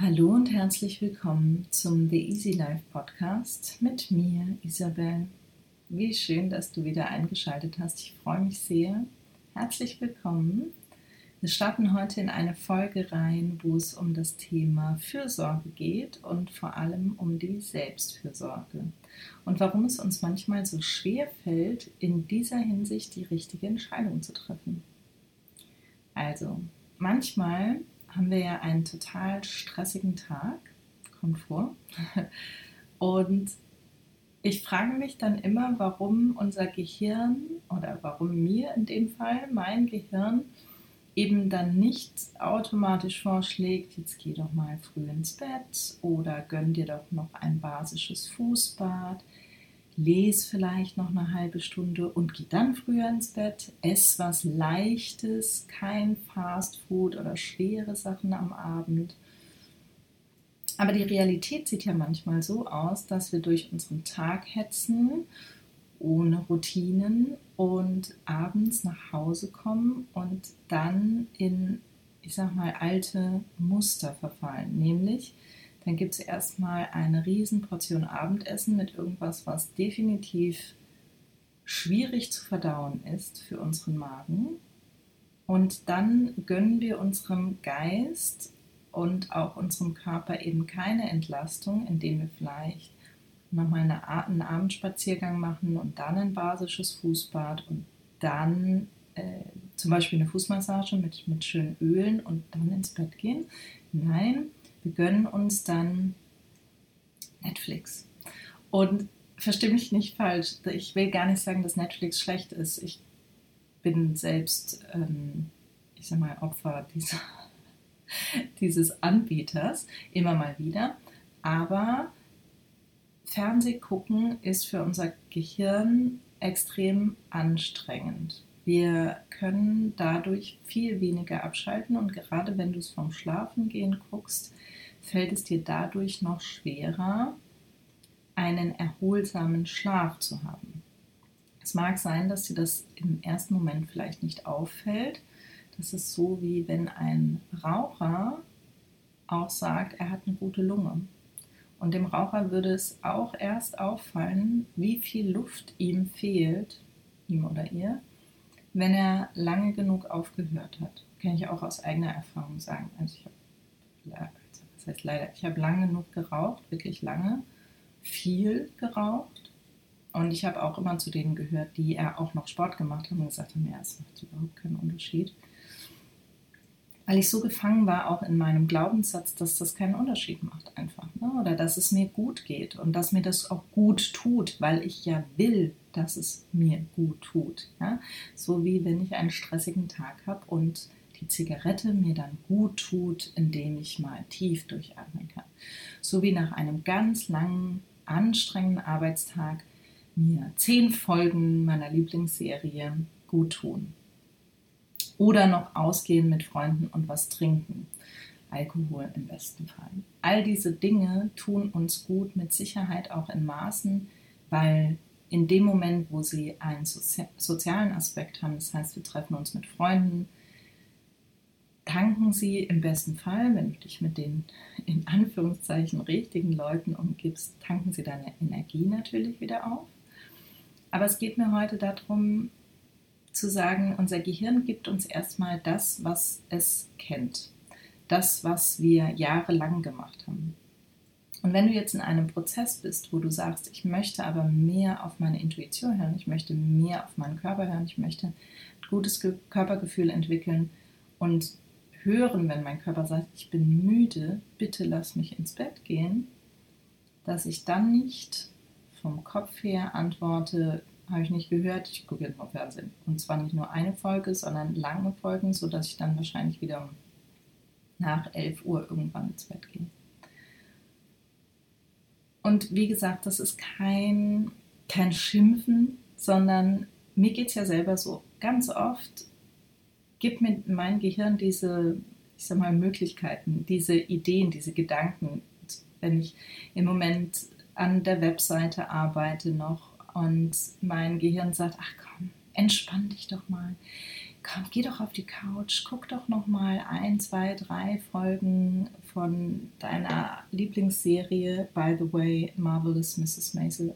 Hallo und herzlich willkommen zum The Easy Life Podcast mit mir, Isabel. Wie schön, dass du wieder eingeschaltet hast. Ich freue mich sehr. Herzlich willkommen. Wir starten heute in eine Folge rein, wo es um das Thema Fürsorge geht und vor allem um die Selbstfürsorge und warum es uns manchmal so schwer fällt, in dieser Hinsicht die richtige Entscheidung zu treffen. Also, manchmal haben wir ja einen total stressigen Tag, kommt vor. Und ich frage mich dann immer, warum unser Gehirn oder warum mir in dem Fall mein Gehirn eben dann nicht automatisch vorschlägt, jetzt geh doch mal früh ins Bett oder gönn dir doch noch ein basisches Fußbad lese vielleicht noch eine halbe Stunde und gehe dann früher ins Bett, ess was Leichtes, kein Fast Food oder schwere Sachen am Abend. Aber die Realität sieht ja manchmal so aus, dass wir durch unseren Tag hetzen, ohne Routinen und abends nach Hause kommen und dann in, ich sag mal, alte Muster verfallen. Nämlich, dann gibt es erstmal eine Riesenportion Abendessen mit irgendwas, was definitiv schwierig zu verdauen ist für unseren Magen. Und dann gönnen wir unserem Geist und auch unserem Körper eben keine Entlastung, indem wir vielleicht nochmal eine, einen Abendspaziergang machen und dann ein basisches Fußbad und dann äh, zum Beispiel eine Fußmassage mit, mit schönen Ölen und dann ins Bett gehen. Nein, wir gönnen uns dann Netflix. Und verstehe mich nicht falsch, ich will gar nicht sagen, dass Netflix schlecht ist. Ich bin selbst, ähm, ich sag mal, Opfer dieser, dieses Anbieters, immer mal wieder. Aber Fernsehgucken ist für unser Gehirn extrem anstrengend. Wir können dadurch viel weniger abschalten und gerade wenn du es vom Schlafengehen guckst, fällt es dir dadurch noch schwerer, einen erholsamen Schlaf zu haben. Es mag sein, dass dir das im ersten Moment vielleicht nicht auffällt. Das ist so, wie wenn ein Raucher auch sagt, er hat eine gute Lunge. Und dem Raucher würde es auch erst auffallen, wie viel Luft ihm fehlt, ihm oder ihr, wenn er lange genug aufgehört hat. Kann ich auch aus eigener Erfahrung sagen. Also ich habe heißt leider, ich habe lange genug geraucht, wirklich lange, viel geraucht. Und ich habe auch immer zu denen gehört, die ja auch noch Sport gemacht haben und gesagt haben, ja, es macht überhaupt keinen Unterschied. Weil ich so gefangen war, auch in meinem Glaubenssatz, dass das keinen Unterschied macht einfach. Ne? Oder dass es mir gut geht und dass mir das auch gut tut, weil ich ja will, dass es mir gut tut. Ja? So wie wenn ich einen stressigen Tag habe und die Zigarette mir dann gut tut, indem ich mal tief durchatmen kann. So wie nach einem ganz langen, anstrengenden Arbeitstag mir zehn Folgen meiner Lieblingsserie gut tun. Oder noch ausgehen mit Freunden und was trinken. Alkohol im besten Fall. All diese Dinge tun uns gut, mit Sicherheit auch in Maßen, weil in dem Moment, wo sie einen sozialen Aspekt haben, das heißt, wir treffen uns mit Freunden, tanken sie im besten Fall, wenn du dich mit den in Anführungszeichen richtigen Leuten umgibst, tanken sie deine Energie natürlich wieder auf. Aber es geht mir heute darum zu sagen, unser Gehirn gibt uns erstmal das, was es kennt. Das, was wir jahrelang gemacht haben. Und wenn du jetzt in einem Prozess bist, wo du sagst, ich möchte aber mehr auf meine Intuition hören, ich möchte mehr auf meinen Körper hören, ich möchte ein gutes Körpergefühl entwickeln und hören, wenn mein Körper sagt, ich bin müde, bitte lass mich ins Bett gehen, dass ich dann nicht vom Kopf her antworte, habe ich nicht gehört, ich gucke jetzt mal Fernsehen. Und zwar nicht nur eine Folge, sondern lange Folgen, sodass ich dann wahrscheinlich wieder nach 11 Uhr irgendwann ins Bett gehe. Und wie gesagt, das ist kein, kein Schimpfen, sondern mir geht es ja selber so. Ganz oft gibt mir mein Gehirn diese, ich sag mal, Möglichkeiten, diese Ideen, diese Gedanken. Wenn ich im Moment an der Webseite arbeite noch und mein Gehirn sagt, ach komm, entspann dich doch mal. komm, geh doch auf die Couch, guck doch noch mal ein, zwei, drei Folgen von deiner Lieblingsserie, by the way, Marvelous Mrs. Maisel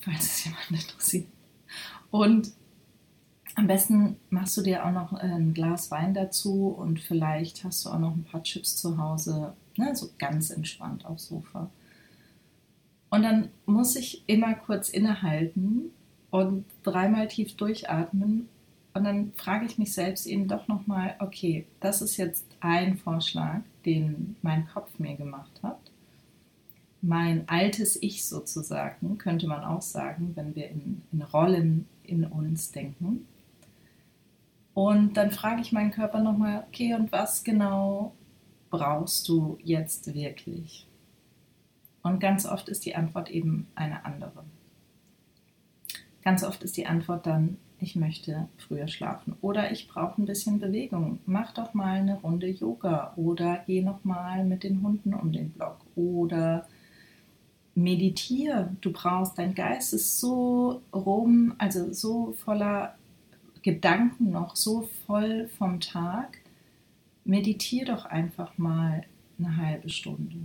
falls es jemand interessiert. Und am besten machst du dir auch noch ein Glas Wein dazu und vielleicht hast du auch noch ein paar Chips zu Hause, ne, so ganz entspannt aufs Sofa. Und dann muss ich immer kurz innehalten und dreimal tief durchatmen. Und dann frage ich mich selbst eben doch nochmal, okay, das ist jetzt ein Vorschlag, den mein Kopf mir gemacht hat. Mein altes Ich sozusagen, könnte man auch sagen, wenn wir in, in Rollen in uns denken. Und dann frage ich meinen Körper nochmal, okay, und was genau brauchst du jetzt wirklich? Und ganz oft ist die Antwort eben eine andere. Ganz oft ist die Antwort dann, ich möchte früher schlafen oder ich brauche ein bisschen Bewegung. Mach doch mal eine Runde Yoga oder geh noch mal mit den Hunden um den Block oder meditiere. Du brauchst, dein Geist ist so rum, also so voller Gedanken noch so voll vom Tag, meditiere doch einfach mal eine halbe Stunde.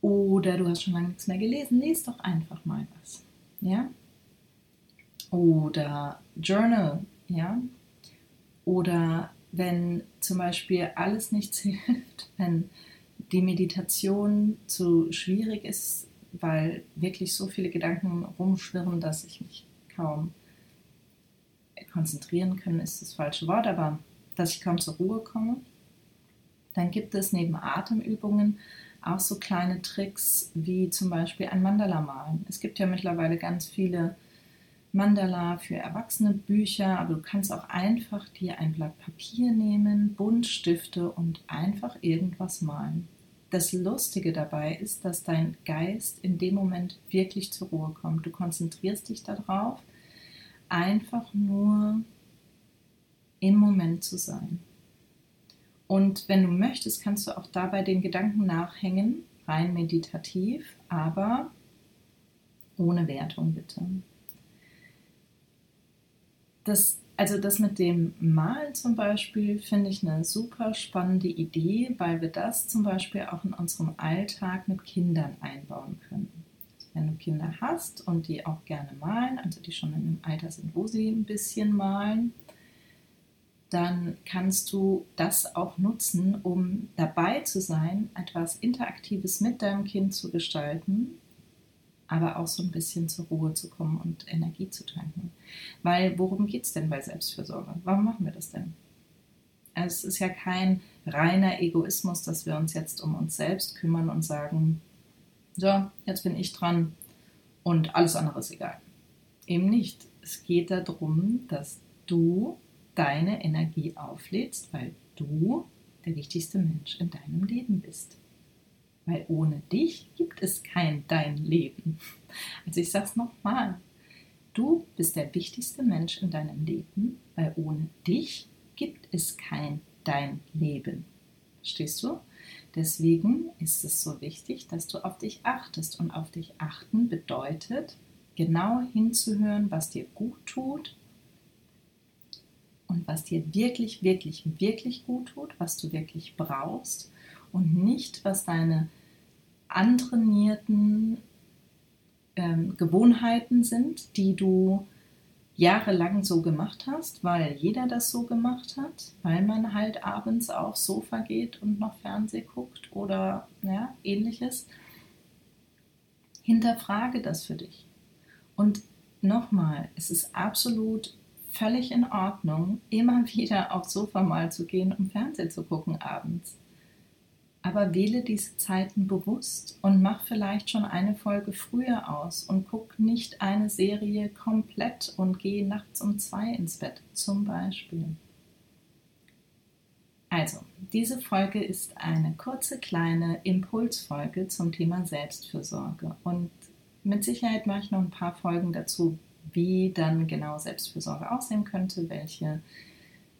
Oder du hast schon lange nichts mehr gelesen, lies doch einfach mal was. Ja? Oder Journal, ja? Oder wenn zum Beispiel alles nichts hilft, wenn die Meditation zu schwierig ist, weil wirklich so viele Gedanken rumschwirren, dass ich mich kaum konzentrieren können ist das falsche Wort, aber dass ich kaum zur Ruhe komme. Dann gibt es neben Atemübungen auch so kleine Tricks wie zum Beispiel ein Mandala malen. Es gibt ja mittlerweile ganz viele Mandala für erwachsene Bücher, aber du kannst auch einfach dir ein Blatt Papier nehmen, Buntstifte und einfach irgendwas malen. Das Lustige dabei ist, dass dein Geist in dem Moment wirklich zur Ruhe kommt. Du konzentrierst dich darauf einfach nur im Moment zu sein. Und wenn du möchtest, kannst du auch dabei den Gedanken nachhängen, rein meditativ, aber ohne Wertung bitte. Das, also das mit dem Malen zum Beispiel finde ich eine super spannende Idee, weil wir das zum Beispiel auch in unserem Alltag mit Kindern einbauen können wenn du Kinder hast und die auch gerne malen, also die schon in einem Alter sind, wo sie ein bisschen malen, dann kannst du das auch nutzen, um dabei zu sein, etwas Interaktives mit deinem Kind zu gestalten, aber auch so ein bisschen zur Ruhe zu kommen und Energie zu tanken. Weil worum geht es denn bei Selbstfürsorge? Warum machen wir das denn? Es ist ja kein reiner Egoismus, dass wir uns jetzt um uns selbst kümmern und sagen, so, jetzt bin ich dran und alles andere ist egal. Eben nicht. Es geht darum, dass du deine Energie auflädst, weil du der wichtigste Mensch in deinem Leben bist. Weil ohne dich gibt es kein dein Leben. Also ich sag's nochmal. Du bist der wichtigste Mensch in deinem Leben, weil ohne dich gibt es kein dein Leben. Verstehst du? Deswegen ist es so wichtig, dass du auf dich achtest. Und auf dich achten bedeutet, genau hinzuhören, was dir gut tut und was dir wirklich, wirklich, wirklich gut tut, was du wirklich brauchst und nicht, was deine antrainierten ähm, Gewohnheiten sind, die du jahrelang so gemacht hast, weil jeder das so gemacht hat, weil man halt abends aufs Sofa geht und noch Fernseh guckt oder ja, ähnliches. Hinterfrage das für dich. Und nochmal, es ist absolut völlig in Ordnung, immer wieder aufs Sofa mal zu gehen, um Fernsehen zu gucken abends. Aber wähle diese Zeiten bewusst und mach vielleicht schon eine Folge früher aus und guck nicht eine Serie komplett und geh nachts um zwei ins Bett, zum Beispiel. Also, diese Folge ist eine kurze kleine Impulsfolge zum Thema Selbstfürsorge und mit Sicherheit mache ich noch ein paar Folgen dazu, wie dann genau Selbstfürsorge aussehen könnte, welche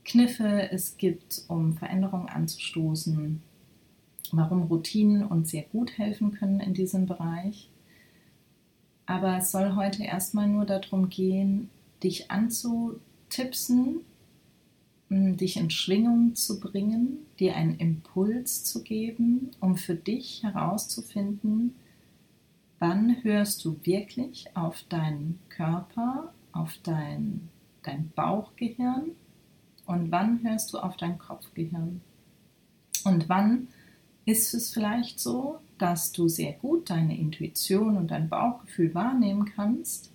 Kniffe es gibt, um Veränderungen anzustoßen, warum Routinen uns sehr gut helfen können in diesem Bereich. Aber es soll heute erstmal nur darum gehen, dich anzu, tipsen, dich in Schwingung zu bringen, dir einen Impuls zu geben, um für dich herauszufinden, wann hörst du wirklich auf deinen Körper, auf dein, dein Bauchgehirn und wann hörst du auf dein Kopfgehirn. Und wann ist es vielleicht so, dass du sehr gut deine Intuition und dein Bauchgefühl wahrnehmen kannst,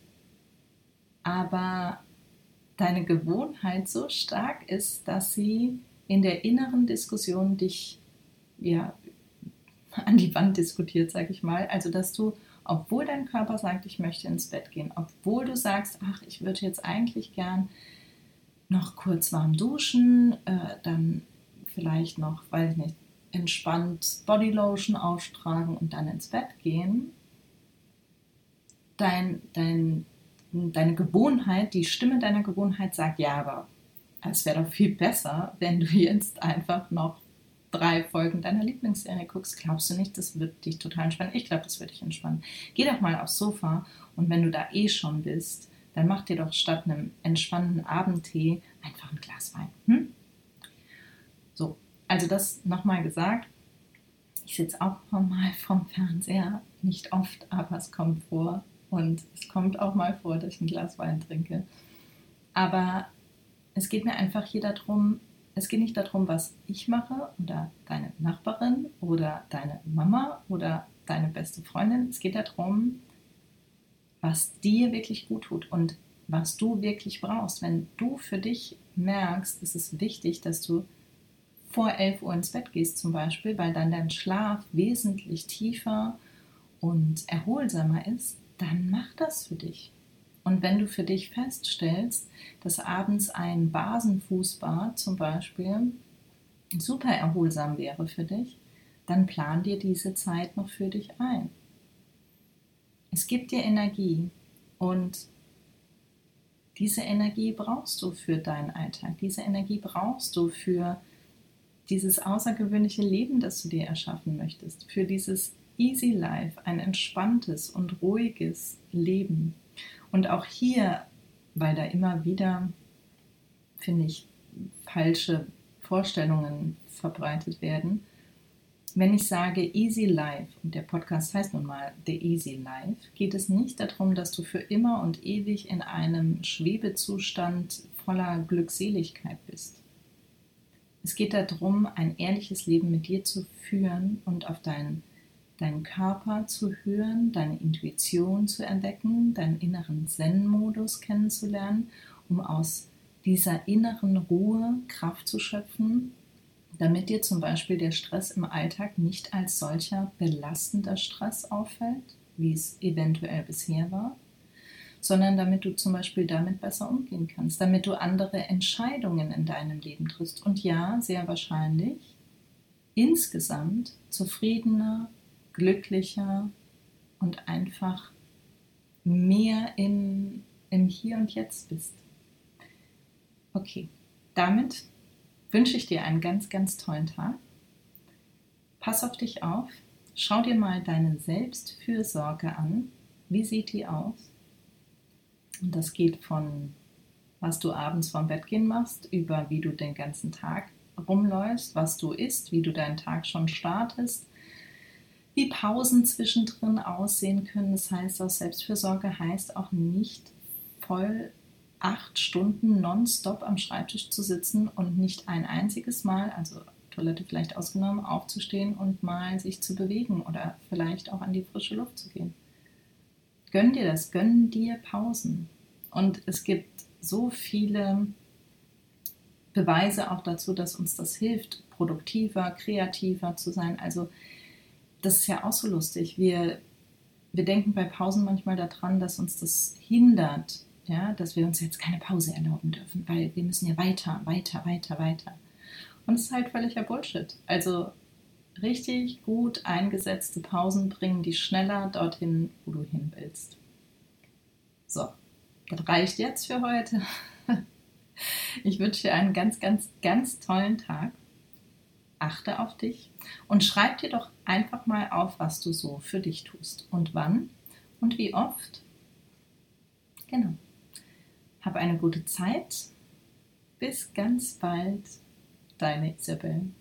aber deine Gewohnheit so stark ist, dass sie in der inneren Diskussion dich ja, an die Wand diskutiert, sage ich mal. Also, dass du, obwohl dein Körper sagt, ich möchte ins Bett gehen, obwohl du sagst, ach, ich würde jetzt eigentlich gern noch kurz warm duschen, äh, dann vielleicht noch, weiß ich nicht, entspannt Bodylotion auftragen und dann ins Bett gehen, dein, dein deine Gewohnheit, die Stimme deiner Gewohnheit sagt, ja, aber es wäre doch viel besser, wenn du jetzt einfach noch drei Folgen deiner Lieblingsserie guckst. Glaubst du nicht, das wird dich total entspannen? Ich glaube, das wird dich entspannen. Geh doch mal aufs Sofa und wenn du da eh schon bist, dann mach dir doch statt einem entspannenden Abendtee einfach ein Glas Wein. Hm? So, also das nochmal gesagt. Ich sitze auch mal vom Fernseher, nicht oft, aber es kommt vor. Und es kommt auch mal vor, dass ich ein Glas Wein trinke. Aber es geht mir einfach hier darum, es geht nicht darum, was ich mache oder deine Nachbarin oder deine Mama oder deine beste Freundin. Es geht darum, was dir wirklich gut tut und was du wirklich brauchst. Wenn du für dich merkst, ist es wichtig, dass du vor 11 Uhr ins Bett gehst zum Beispiel, weil dann dein Schlaf wesentlich tiefer und erholsamer ist, dann mach das für dich. Und wenn du für dich feststellst, dass abends ein Basenfußbad zum Beispiel super erholsam wäre für dich, dann plan dir diese Zeit noch für dich ein. Es gibt dir Energie und diese Energie brauchst du für deinen Alltag. Diese Energie brauchst du für dieses außergewöhnliche Leben, das du dir erschaffen möchtest, für dieses Easy Life, ein entspanntes und ruhiges Leben. Und auch hier, weil da immer wieder, finde ich, falsche Vorstellungen verbreitet werden, wenn ich sage Easy Life, und der Podcast heißt nun mal The Easy Life, geht es nicht darum, dass du für immer und ewig in einem Schwebezustand voller Glückseligkeit bist. Es geht darum, ein ehrliches Leben mit dir zu führen und auf deinen deinen Körper zu hören, deine Intuition zu entdecken, deinen inneren Zen-Modus kennenzulernen, um aus dieser inneren Ruhe Kraft zu schöpfen, damit dir zum Beispiel der Stress im Alltag nicht als solcher belastender Stress auffällt, wie es eventuell bisher war, sondern damit du zum Beispiel damit besser umgehen kannst, damit du andere Entscheidungen in deinem Leben triffst und ja, sehr wahrscheinlich insgesamt zufriedener, glücklicher und einfach mehr im, im Hier und Jetzt bist. Okay, damit wünsche ich dir einen ganz, ganz tollen Tag. Pass auf dich auf. Schau dir mal deine Selbstfürsorge an. Wie sieht die aus? Und das geht von, was du abends vorm Bett gehen machst, über wie du den ganzen Tag rumläufst, was du isst, wie du deinen Tag schon startest, wie Pausen zwischendrin aussehen können. Das heißt, auch Selbstfürsorge heißt auch nicht voll acht Stunden nonstop am Schreibtisch zu sitzen und nicht ein einziges Mal, also Toilette vielleicht ausgenommen, aufzustehen und mal sich zu bewegen oder vielleicht auch an die frische Luft zu gehen. Gönn dir das, gönn dir Pausen. Und es gibt so viele Beweise auch dazu, dass uns das hilft, produktiver, kreativer zu sein. Also das ist ja auch so lustig. Wir, wir denken bei Pausen manchmal daran, dass uns das hindert, ja, dass wir uns jetzt keine Pause erlauben dürfen, weil wir müssen ja weiter, weiter, weiter, weiter. Und es ist halt völliger Bullshit. Also richtig gut eingesetzte Pausen bringen dich schneller dorthin, wo du hin willst. So, das reicht jetzt für heute. Ich wünsche dir einen ganz, ganz, ganz tollen Tag achte auf dich und schreib dir doch einfach mal auf, was du so für dich tust und wann und wie oft. Genau. Hab eine gute Zeit, Bis ganz bald, deine Isabel.